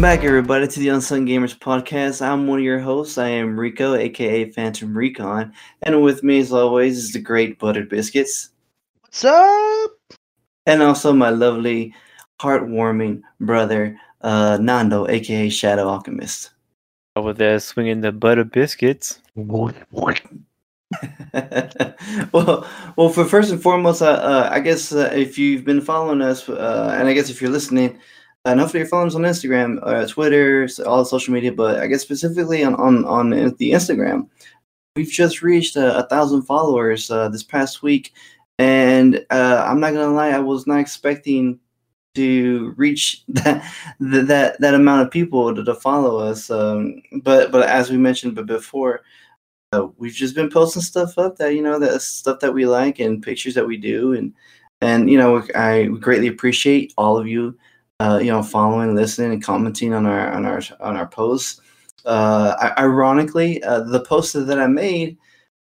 Welcome back, everybody, to the Unsung Gamers podcast. I'm one of your hosts. I am Rico, aka Phantom Recon, and with me, as always, is the great Buttered Biscuits. What's up? And also my lovely, heartwarming brother, uh, Nando, aka Shadow Alchemist. Over there swinging the butter biscuits. well, well, for first and foremost, uh, uh, I guess uh, if you've been following us, uh, and I guess if you're listening, and hopefully you're following on Instagram, uh, Twitter, all the social media, but I guess specifically on on, on the Instagram, we've just reached a, a thousand followers uh, this past week, and uh, I'm not gonna lie, I was not expecting to reach that that that amount of people to, to follow us. Um, but but as we mentioned, but before. Uh, we've just been posting stuff up that you know that stuff that we like and pictures that we do and and you know I greatly appreciate all of you uh, you know, following, listening, and commenting on our on our on our posts. Uh, ironically, uh, the post that I made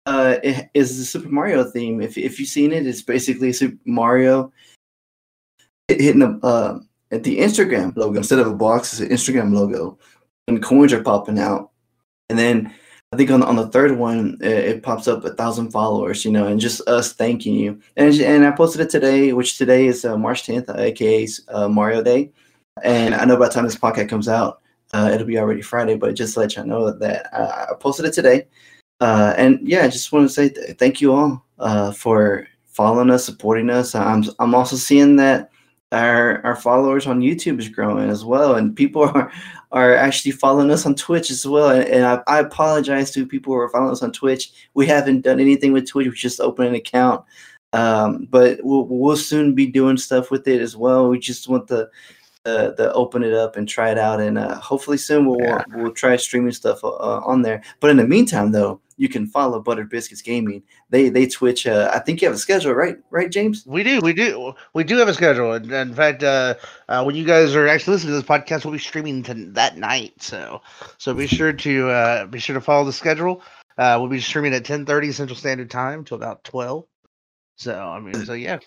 uh, is the Super Mario theme. If if you've seen it, it's basically Super Mario hitting the uh, at the Instagram logo instead of a box. It's an Instagram logo, and coins are popping out. And then I think on on the third one, it, it, pops up a thousand followers, you know, and just us thanking you. And and I posted it today, which today is uh, March 10th, aka uh, Mario Day. And I know by the time this podcast comes out, uh, it'll be already Friday. But just to let you know that I posted it today. Uh, and yeah, I just want to say th- thank you all uh, for following us, supporting us. I'm I'm also seeing that our our followers on YouTube is growing as well, and people are are actually following us on Twitch as well. And, and I, I, apologize to people who are following us on Twitch. We haven't done anything with Twitch. We just opened an account, um, but we'll we'll soon be doing stuff with it as well. We just want the uh, the open it up and try it out, and uh, hopefully soon we'll yeah. we'll try streaming stuff uh, on there. But in the meantime, though, you can follow Butter Biscuits Gaming. They they Twitch. Uh, I think you have a schedule, right? Right, James? We do. We do. We do have a schedule. And, in fact, uh, uh, when you guys are actually listening to this podcast, we'll be streaming to that night. So so be sure to uh, be sure to follow the schedule. Uh, we'll be streaming at ten thirty Central Standard Time till about twelve. So I mean, so yeah,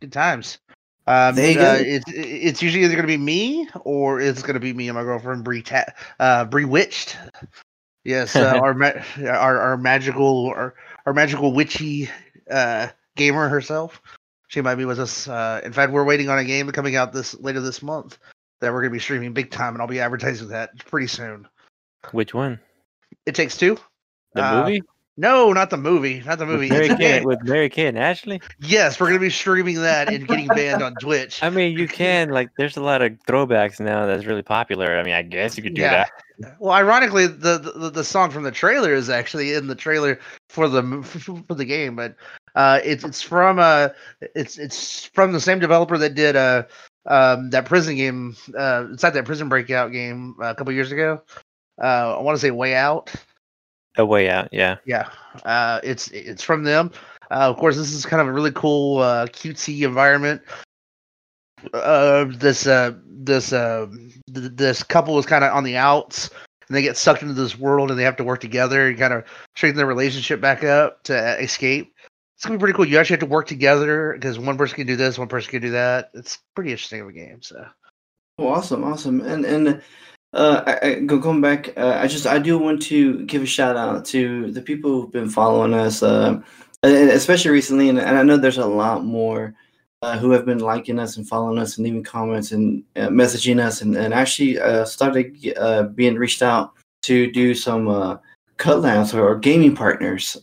good times. Um, uh, it's it's usually either going to be me or it's going to be me and my girlfriend Bree Ta- uh, Bree Witched. Yes, uh, our, ma- our our magical our, our magical witchy uh, gamer herself. She might be with us. Uh, in fact, we're waiting on a game coming out this later this month that we're going to be streaming big time, and I'll be advertising that pretty soon. Which one? It Takes Two. The uh, movie? No, not the movie. Not the movie. With Mary, Kay, with Mary Kate and Ashley. Yes, we're gonna be streaming that and getting banned on Twitch. I mean, you can like. There's a lot of throwbacks now that's really popular. I mean, I guess you could do yeah. that. Well, ironically, the, the the song from the trailer is actually in the trailer for the for the game, but uh, it's it's from uh it's it's from the same developer that did uh um that prison game uh it's not that prison breakout game uh, a couple years ago. Uh, I want to say Way Out. A Way Out, yeah. Yeah. Uh, it's it's from them. Uh, of course, this is kind of a really cool, uh, cutesy environment. Uh, this uh, this uh, th- this couple is kind of on the outs, and they get sucked into this world, and they have to work together and kind of strengthen their relationship back up to escape. It's gonna be pretty cool. You actually have to work together because one person can do this, one person can do that. It's pretty interesting of a game. So. Oh, awesome, awesome, and and uh, I, I, going back, uh, I just I do want to give a shout out to the people who've been following us, uh, especially recently, and, and, I know there's a lot more uh, who have been liking us and following us and leaving comments and uh, messaging us, and, and actually uh, started being reached out to do some uh, cut labs or, or, gaming partners.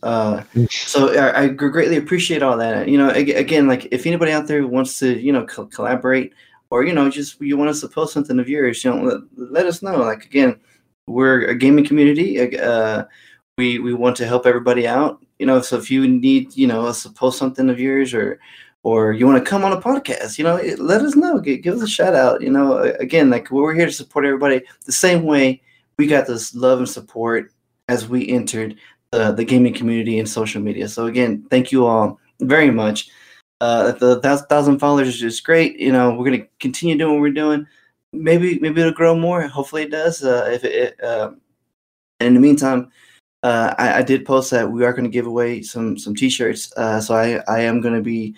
so I, I, greatly appreciate all that. You know, again, like if anybody out there wants to, you know, co- collaborate or you know just you want us to post something of yours you know let, let us know. Like again we're a gaming community uh, we we want to help everybody out. You know so if you need you know us to post something of yours or or you want to come on a podcast you know let us know. Give, give us a shout out you know. Again like we're here to support everybody the same way we got this love and support as we entered the, the gaming community and social media. So again thank you all very much uh, the thousand followers is just great. You know, we're gonna continue doing what we're doing. Maybe maybe it'll grow more. Hopefully it does. Uh, if it, uh, in the meantime, uh, I, I, did post that we are to give away some some t-shirts. Uh, so I I am to be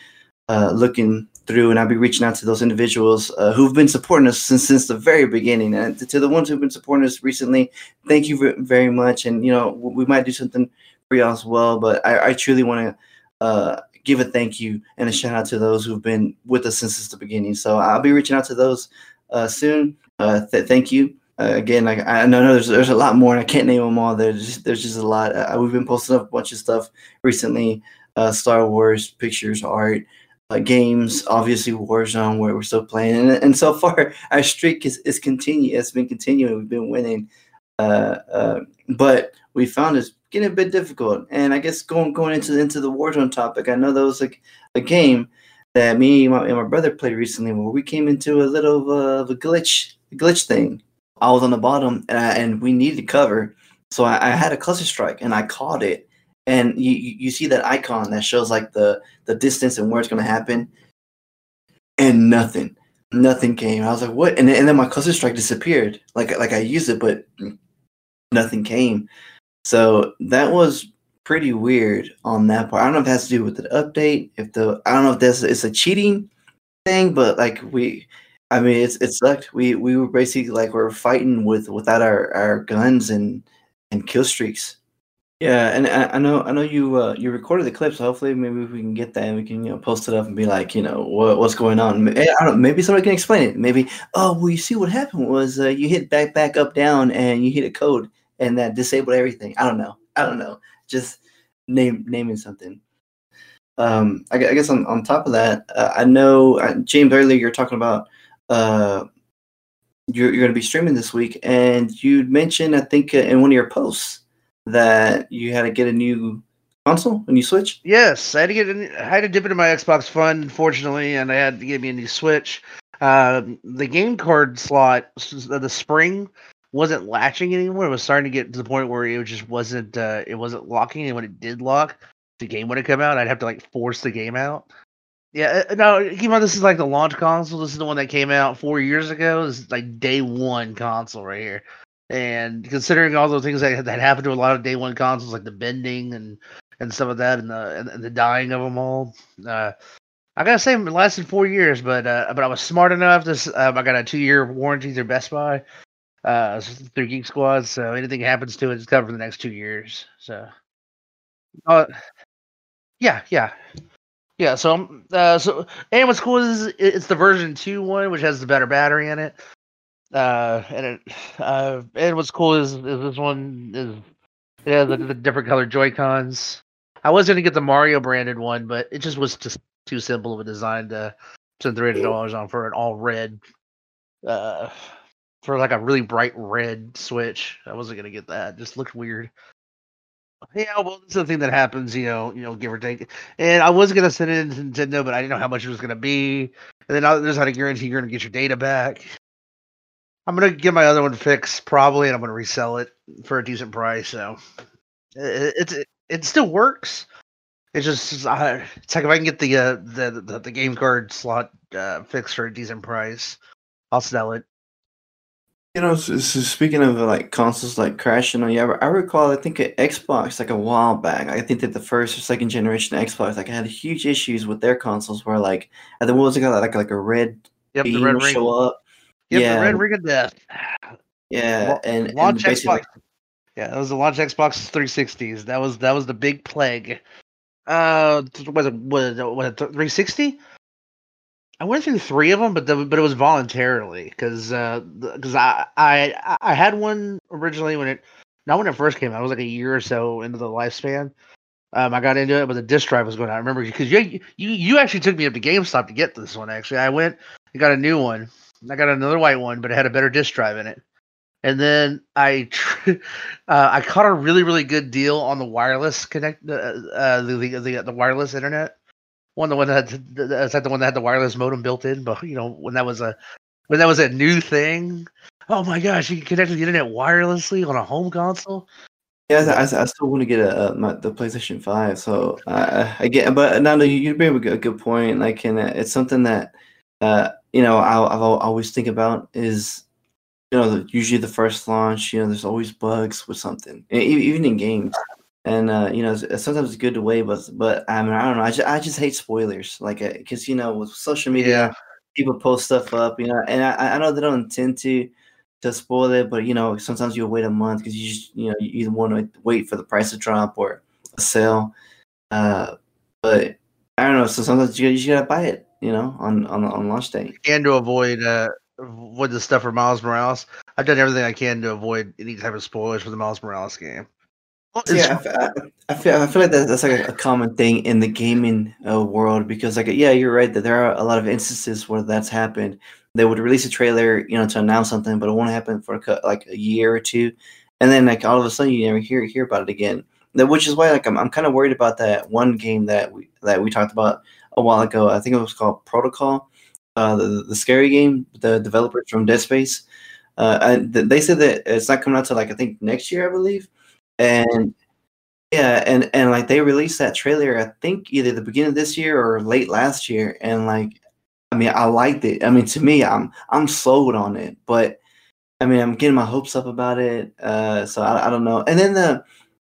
uh, looking through, and I'll be reaching out to those individuals who've been supporting us since since the very beginning. And to, the ones who've been supporting us recently, thank you very much. And you know, we might do something for y'all as well. But I, I truly want to uh, give a thank you and a shout out to those who've been with us since the beginning. So I'll be reaching out to those uh, soon. Uh, th- thank you. Uh, again, like I know there's there's a lot more, and I can't name them all. There's just, there's just a lot. Uh, we've been posting up a bunch of stuff recently, uh, Star Wars pictures, art, uh, games, obviously Warzone, where we're still playing, and, and so far our streak is is continue. It's been continuing. We've been winning, uh, uh, but we found it's getting a bit difficult. And I guess going going into into the Warzone topic, I know that was like a game that me and my, and my brother played recently, where we came into a little of a, glitch glitch thing. I was on the bottom, and, I, and we needed cover, so I, I had a cluster strike, and I caught it. And you you see that icon that shows like the the distance and where it's going to happen? And nothing. Nothing came. I was like what? And then, and then my cluster strike disappeared. Like like i used it but nothing came so that was pretty weird on that part i don't know if that has to do with the update if the i don't know if that's it's a cheating thing but like we i mean it's it sucked we we were basically like we are fighting with without our our guns and and kill streaks yeah, and I, I know I know you uh, you recorded the clips. so hopefully maybe we can get that and we can you know post it up and be like you know what, what's going on. I don't maybe somebody can explain it. Maybe oh well, you see what happened was uh, you hit back back up down and you hit a code and that disabled everything. I don't know. I don't know. Just name naming something. Um, I, I guess on, on top of that, uh, I know uh, James earlier you're talking about uh you're you're going to be streaming this week, and you mentioned I think uh, in one of your posts that you had to get a new console, a new Switch? Yes, I had to get. I had to dip into my Xbox Fund, unfortunately, and I had to get me a new Switch. Uh, the game card slot, the spring wasn't latching anymore. It was starting to get to the point where it just wasn't. Uh, it wasn't locking, and when it did lock, the game would have come out. I'd have to like force the game out. Yeah, uh, no, keep on. This is like the launch console. This is the one that came out four years ago. This is like day one console right here. And considering all the things that, that happened to a lot of day one consoles, like the bending and and some of that, and the and, the dying of them all, uh, I gotta say, it lasted four years. But uh, but I was smart enough. This um, I got a two year warranty through Best Buy, uh, through Geek Squad. So anything happens to it, it's covered for the next two years. So, uh, yeah, yeah. Yeah, so uh, so and what's cool is it's the version two one, which has the better battery in it. Uh, and it, uh, and what's cool is, is this one is yeah the, the different colored Joy Cons. I was gonna get the Mario branded one, but it just was just too simple of a design to spend three hundred dollars on for an all red, uh, for like a really bright red Switch. I wasn't gonna get that; it just looked weird. Yeah, well, is the thing that happens, you know, you know, give or take. And I was gonna send it to Nintendo, but I didn't know how much it was gonna be. And then there's not a guarantee you're gonna get your data back. I'm gonna get my other one fixed probably, and I'm gonna resell it for a decent price. So it it, it still works. It's just uh, it's like if I can get the uh, the, the, the game card slot uh, fixed for a decent price, I'll sell it. You know, so, so speaking of like consoles like crashing on you, I, I recall I think an Xbox like a while back. I think that the first or second generation Xbox like had huge issues with their consoles where like I think what was it called like like a red yep, beam the red show up Yep, yeah. the Red Ring of Death. Yeah, and launch and Xbox. Yeah, that was the launch Xbox 360s. That was that was the big plague. Uh, was it was it, was it 360? I went through three of them, but the, but it was voluntarily because because uh, I I I had one originally when it not when it first came out. It was like a year or so into the lifespan. Um, I got into it, but the disk drive was going out. I remember because you you you actually took me up to GameStop to get this one. Actually, I went, I got a new one, I got another white one, but it had a better disk drive in it. And then I uh, I caught a really really good deal on the wireless connect uh, uh, the, the the wireless internet one the one that had that's like the one that had the wireless modem built in. But you know when that was a when that was a new thing. Oh my gosh, you can connect to the internet wirelessly on a home console. Yeah, I, I, still want to get a, a my, the PlayStation Five. So uh, I get, but now you you bring up a good point. Like, and it's something that uh, you know, I, I always think about is, you know, usually the first launch, you know, there's always bugs with something, even in games. And uh, you know sometimes it's good to wait, but but I mean I don't know. I just I just hate spoilers, like because uh, you know with social media, yeah. people post stuff up, you know, and I, I know they don't intend to to spoil it, but you know sometimes you'll wait a month because you just you know you either want to wait for the price to drop or a sale. Uh, but I don't know. So sometimes you, you just gotta buy it, you know, on on on launch day. And to avoid uh with the stuff for Miles Morales, I've done everything I can to avoid any type of spoilers for the Miles Morales game. Yeah, I, I, feel I feel like that, that's like a, common thing in the gaming uh, world because like yeah, you're right that there are a lot of instances where that's happened. They would release a trailer, you know, to announce something, but it won't happen for a, like a year or two, and then like all of a sudden you never hear hear about it again. That which is why like I'm I'm kind of worried about that one game that we that we talked about a while ago. I think it was called Protocol, uh, the the scary game. The developers from Dead Space, uh, and they said that it's not coming out to like I think next year, I believe, and yeah, and and like they released that trailer, I think either the beginning of this year or late last year, and like I mean, I liked it. I mean, to me, I'm I'm sold on it, but I mean, I'm getting my hopes up about it. Uh, so I, I don't know. And then the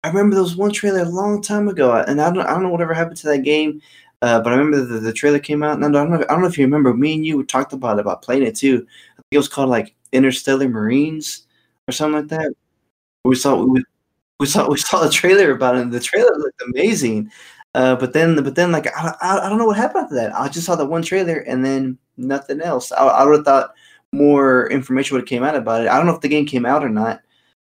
I remember there was one trailer a long time ago, and I don't I don't know whatever happened to that game. Uh, but I remember the, the trailer came out, and I don't, know, I don't know if you remember. Me and you talked about it, about playing it too. I think it was called like Interstellar Marines or something like that. We saw we, we saw we saw a trailer about it. and The trailer looked amazing, uh, but then but then like I, I, I, don't know what happened after that. I just saw the one trailer and then nothing else. I, I would have thought more information would have came out about it. I don't know if the game came out or not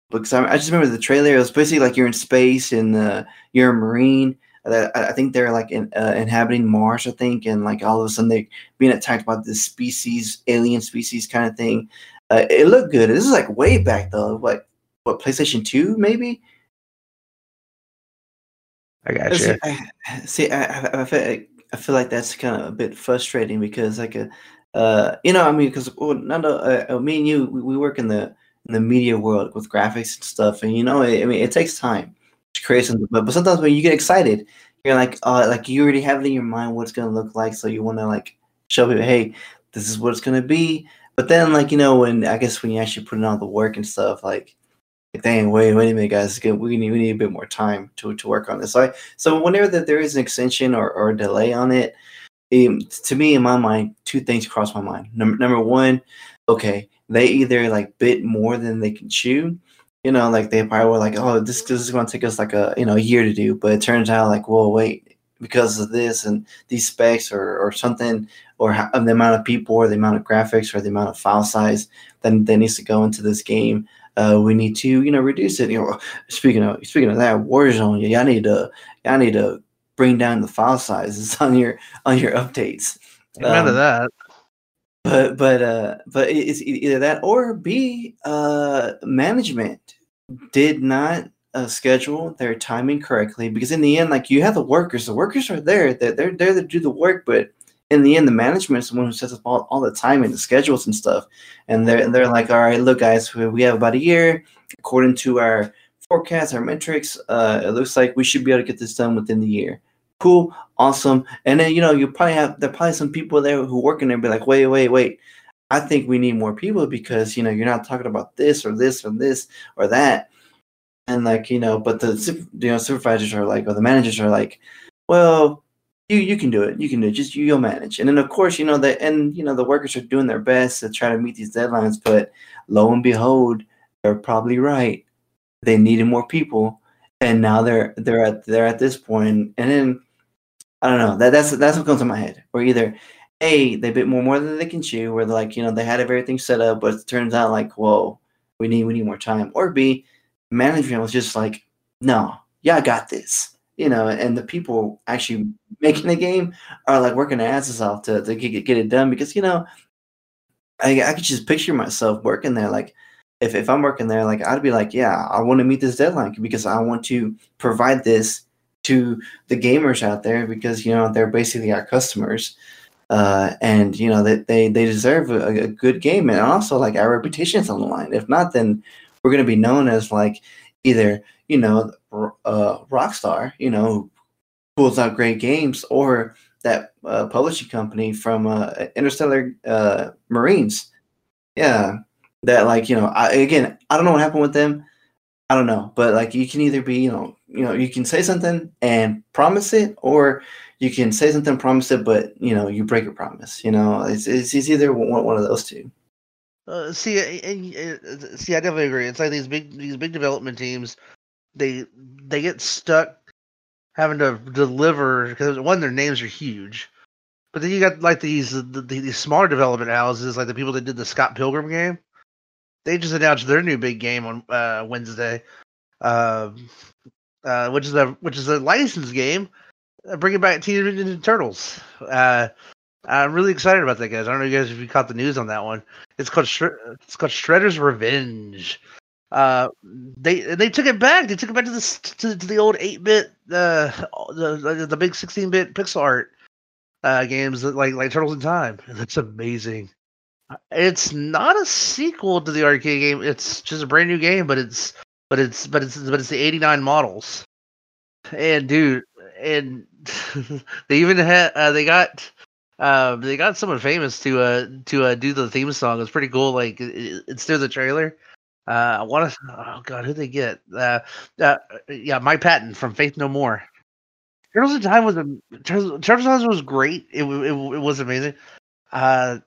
because I, I just remember the trailer. It was basically like you're in space and uh, you're a marine I think they're like in, uh, inhabiting Mars, I think, and like all of a sudden they're being attacked by this species, alien species kind of thing. Uh, it looked good. This is like way back though, like what PlayStation Two maybe. I got you. See, I, see, I, I, feel, I feel like that's kind of a bit frustrating because like a, uh, you know, I mean, because well, Nando, uh, uh, me and you, we, we work in the in the media world with graphics and stuff, and you know, I mean, it takes time to create something. But, but sometimes when you get excited, you're like, uh, like you already have it in your mind what it's gonna look like, so you want to like show people, hey, this is what it's gonna be. But then, like you know, when I guess when you actually put in all the work and stuff, like, dang, wait, wait a minute, guys, we need we need a bit more time to to work on this. So, I, so whenever that there is an extension or, or delay on it, um, to me in my mind, two things cross my mind. Number number one, okay, they either like bit more than they can chew, you know, like they probably were like, oh, this, this is going to take us like a you know a year to do, but it turns out like, well, wait, because of this and these specs or or something, or how, the amount of people or the amount of graphics or the amount of file size that, that needs to go into this game, uh, we need to you know reduce it. You know, speaking of speaking of that, Warzone, y'all need to y'all need to bring down the file sizes on your on your updates. None um, of that but but uh but it's either that or b uh management did not uh, schedule their timing correctly because in the end like you have the workers the workers are there they're, they're there to do the work but in the end the management is the one who sets up all, all the time and the schedules and stuff. And they're, they're like all right look guys we have about a year. According to our forecasts our metrics uh, it looks like we should be able to get this done within the year. Cool, awesome. And then you know you probably have there probably some people there who work in there be like, wait, wait, wait. I think we need more people because you know you're not talking about this or this or this or that, and like you know, but the you know supervisors are like or the managers are like, well, you you can do it, you can do it, just you, you'll manage. And then of course you know that and you know the workers are doing their best to try to meet these deadlines, but lo and behold, they're probably right. They needed more people, and now they're they're at they're at this point. point, and then I don't know. That that's that's what comes to my head. Or either a they bit more more than they can chew, where they're like you know they had everything set up, but it turns out like whoa, we need we need more time. Or b management was just like no, yeah, I got this. You know, and the people actually making the game are like working their asses off to, to get, get it done because you know I, I could just picture myself working there like if, if I'm working there, like I'd be like, yeah, I want to meet this deadline because I want to provide this to the gamers out there because you know they're basically our customers uh, and you know that they, they deserve a, a, good game and also like our reputation's on the line. If not then we're going to be known as like either you know uh, rockstar you know pulls out great games or that uh, publishing company from uh, interstellar uh, marines yeah that like you know I, again i don't know what happened with them i don't know but like you can either be you know you know you can say something and promise it, or you can say something, promise it, but you know you break your promise. You know, it's it's, it's either one, one of those two. Uh, see, uh, see, I definitely agree. It's like these big these big development teams, they they get stuck having to deliver because one, their names are huge, but then you got like these the, these smaller development houses, like the people that did the Scott Pilgrim game. They just announced their new big game on uh, Wednesday, uh, uh, which is a which is a licensed game, uh, bringing back Teenage Mutant Ninja Turtles. Uh, I'm really excited about that, guys. I don't know you guys if you caught the news on that one. It's called Shred- it's called Shredder's Revenge. Uh, they they took it back. They took it back to the to, to the old eight bit uh the the big sixteen bit pixel art uh games like like Turtles in Time. That's amazing. It's not a sequel to the arcade game. It's just a brand new game, but it's but it's but it's but it's the eighty nine models. And dude, and they even had uh, they got um, they got someone famous to uh to uh, do the theme song. It's pretty cool. Like it, it's through the trailer. Uh, I want to. Oh God, who they get? Uh, uh, yeah, Mike Patton from Faith No More. Turtles in Time was a Turtles, Time was great. It, it it was amazing. I,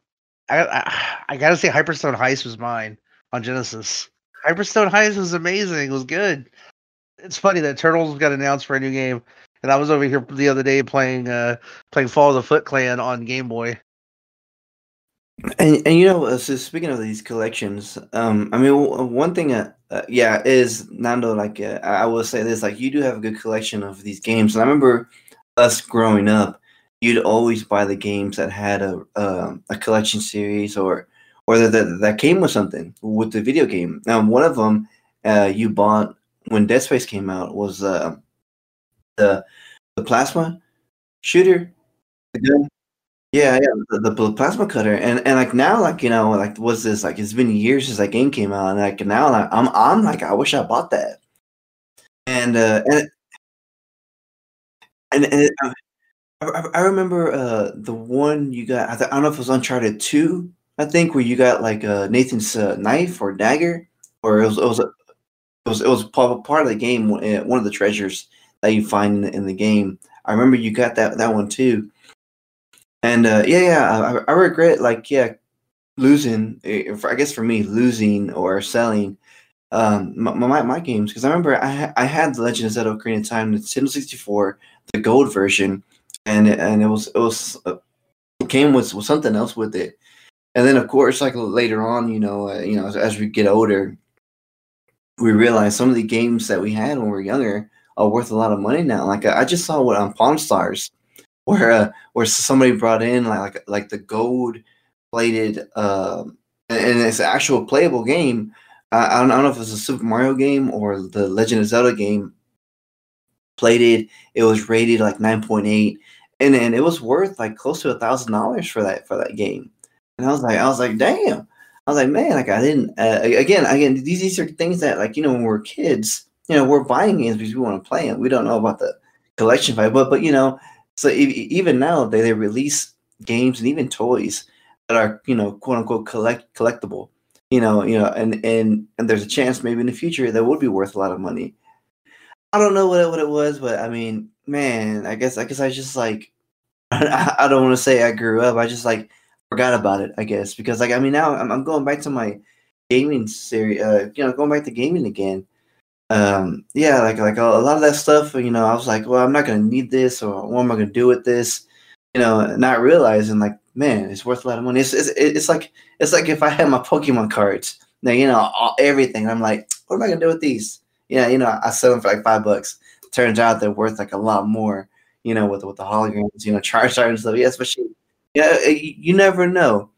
I I gotta say, Hyperstone Heist was mine on Genesis. Hyperstone Heist was amazing. It was good. It's funny that Turtles got announced for a new game and I was over here the other day playing uh playing Fall of the Foot Clan on Game Boy. And and you know, uh, so speaking of these collections, um, I mean, one thing, uh, uh, yeah, is Nando. Like, uh, I will say this: like, you do have a good collection of these games. And I remember us growing up, you'd always buy the games that had a uh, a collection series or or that, that that came with something with the video game. Now, one of them uh, you bought when Dead Space came out was uh, the the plasma shooter, the gun. Yeah, yeah, the, the plasma cutter, and and like now, like you know, like what's this? Like it's been years since that game came out, and like now, like I'm I'm like I wish I bought that, and uh and and, and it, I, I remember uh the one you got. I, th- I don't know if it was Uncharted Two, I think, where you got like uh Nathan's uh, knife or dagger, or it was it was a, it was it was part of the game, uh, one of the treasures that you find in, in the game. I remember you got that that one too. And uh, yeah, yeah, I, I, regret like yeah losing. I guess for me, losing or selling um, my, my, my games because I remember I I had the Legend of Zelda Ocarina of Time Nintendo 64, the gold version, and and it was it was it came with, with something else with it. And then of course, like later on, you know, uh, you know, as, as we get older, we realize some of the games that we had when we were younger are worth a lot of money now. Like I just saw what on Pawn Stars, where uh, where somebody brought in like like, like the gold plated, uh, and it's an actual playable game. I, I, don't, I don't know if it's a Super Mario game or the Legend of Zelda game. Plated, it was rated like nine point eight, and and it was worth like close to a thousand dollars for that for that game. And I was like, I was like, damn. I was like, man, like I didn't. Uh, again, again, these these are things that like you know when we're kids you know, we're buying games because we want to play them. We don't know about the collection value, but but you know, so even now they, they release games and even toys that are you know quote unquote collect collectible. You know, you know, and and and there's a chance maybe in the future that would be worth a lot of money. I don't know what it, what it was, but I mean, man, I guess I guess I just like I, I don't want to say I grew up. I just like forgot about it. I guess because like I mean now I'm, I'm going back to my gaming series. Uh, you know, going back to gaming again um, yeah, like like a, a, lot of that stuff, you know, I was like, well, I'm not gonna need this, or what am I gonna do with this? You know, not realizing like, man, it's worth a lot of money. It's it's, it's like it's like if I had my Pokemon cards, now you know all, everything. I'm like, what am I gonna do with these? Yeah, you know, I sell them for like five bucks. Turns out they're worth like a lot more. You know, with with the holograms, you know, Charizard and stuff. Yeah, especially yeah, you never know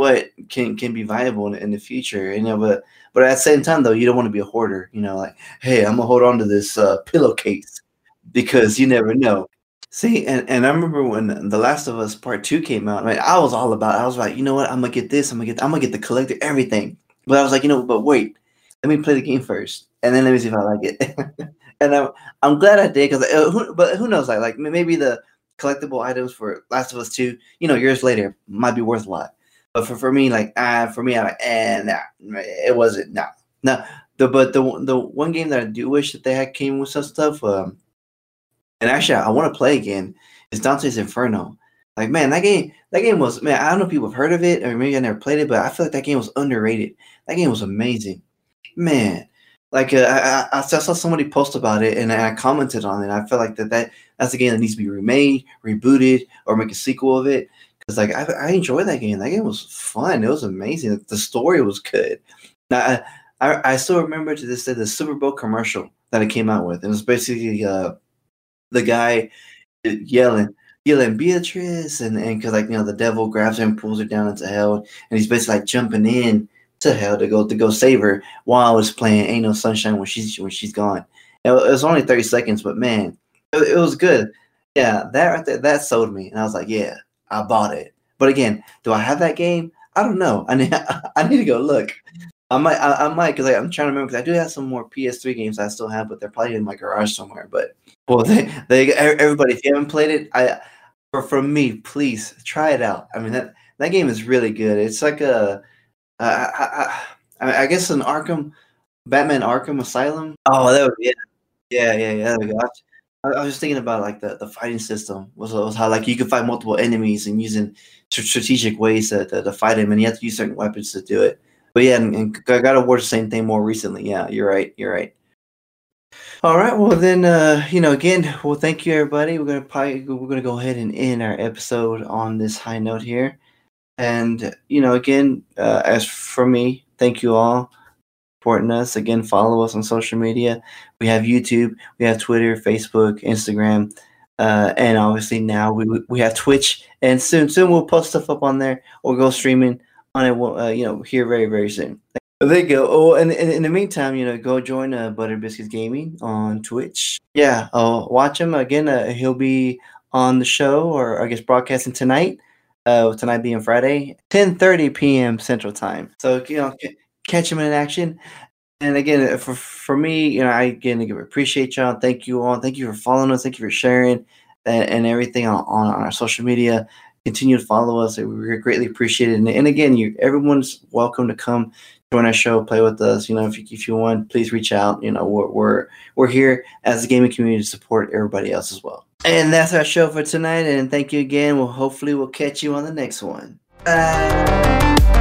what can can be viable in, in the future. You know, but but at the same time, though, you don't want to be a hoarder. You know, like, hey, I'm gonna hold on to this uh, pillowcase because you never know. See, and, and I remember when The Last of Us Part Two came out. I I was all about. I was like, you know what? I'm gonna get this. I'm gonna get. I'm gonna get the collector everything. But I was like, you know, but wait, let me play the game first, and then let me see if I like it. and I'm I'm glad I did because, uh, but who knows? Like, like maybe the collectible items for Last of Us Two, you know, years later might be worth a lot. But for, for me, like ah, for me, I'm like, eh, nah, it wasn't nah, nah. the but the the one game that I do wish that they had came with some stuff. Um, and actually, I want to play again. Is Dante's Inferno. Like man, that game that game was man. I don't know if people have heard of it or maybe I never played it, but I feel like that game was underrated. That game was amazing, man. Like uh, I, I, I saw somebody post about it and I commented on it. I felt like that, that that's a game that needs to be remade, rebooted, or make a sequel of it. Like I, I enjoyed that game. That game was fun. It was amazing. The story was good. Now, I, I still remember to this day the Super Bowl commercial that it came out with. It was basically uh, the guy yelling, yelling Beatrice, and and because like you know the devil grabs her and pulls her down into hell, and he's basically like jumping in to hell to go to go save her while I was playing Ain't No Sunshine when she's when she's gone. It, was only thirty seconds, but man, it, it was good. Yeah, that right there, that sold me, and I was like, yeah, I bought it. But again, do I have that game? I don't know. I need I need to go look. I might I, I might because I'm trying to remember because I do have some more PS3 games I still have, but they're probably in my garage somewhere. But well, they they everybody if you haven't played it, I for from me, please try it out. I mean that that game is really good. It's like a uh, I, I, I, guess an Arkham, Batman Arkham Asylum. Oh, that was yeah, yeah, yeah, yeah. There we go. I, was just thinking about like the, the fighting system was, was how like you could fight multiple enemies and using strategic ways to, to, to, fight them, and you have to use certain weapons to do it. But yeah, and, and God of War the same thing more recently. Yeah, you're right. You're right. All right. Well, then, uh, you know, again, well, thank you, everybody. We're gonna probably we're gonna go ahead and end our episode on this high note here. And, you know, again, uh, as for me, thank you all supporting us. Again, follow us on social media. We have YouTube, we have Twitter, Facebook, Instagram, uh, and obviously now we we have Twitch. And soon, soon we'll post stuff up on there or go streaming on it. Uh, you know, here very very soon. There you go. Oh, and, and, in the meantime, you know, go join uh, Butter Biscuits Gaming on Twitch. Yeah, I'll watch him again. Uh, he'll be on the show, or I guess broadcasting tonight uh, tonight being Friday, 10:30 p.m. Central Time. So you know, catch him in action. And again, uh, for for me, you know, I again appreciate y'all. Thank you all. Thank you for following us. Thank you for sharing and, and everything on, on, our social media. Continue to follow us. We greatly appreciate it. And, and again, you everyone's welcome to come join our show, play with us. You know, if you, if you want, please reach out. You know, we're we're, we're here as a gaming community to support everybody else as well. And that's our show for tonight. And thank you again. Well, hopefully, we'll catch you on the next one. Bye.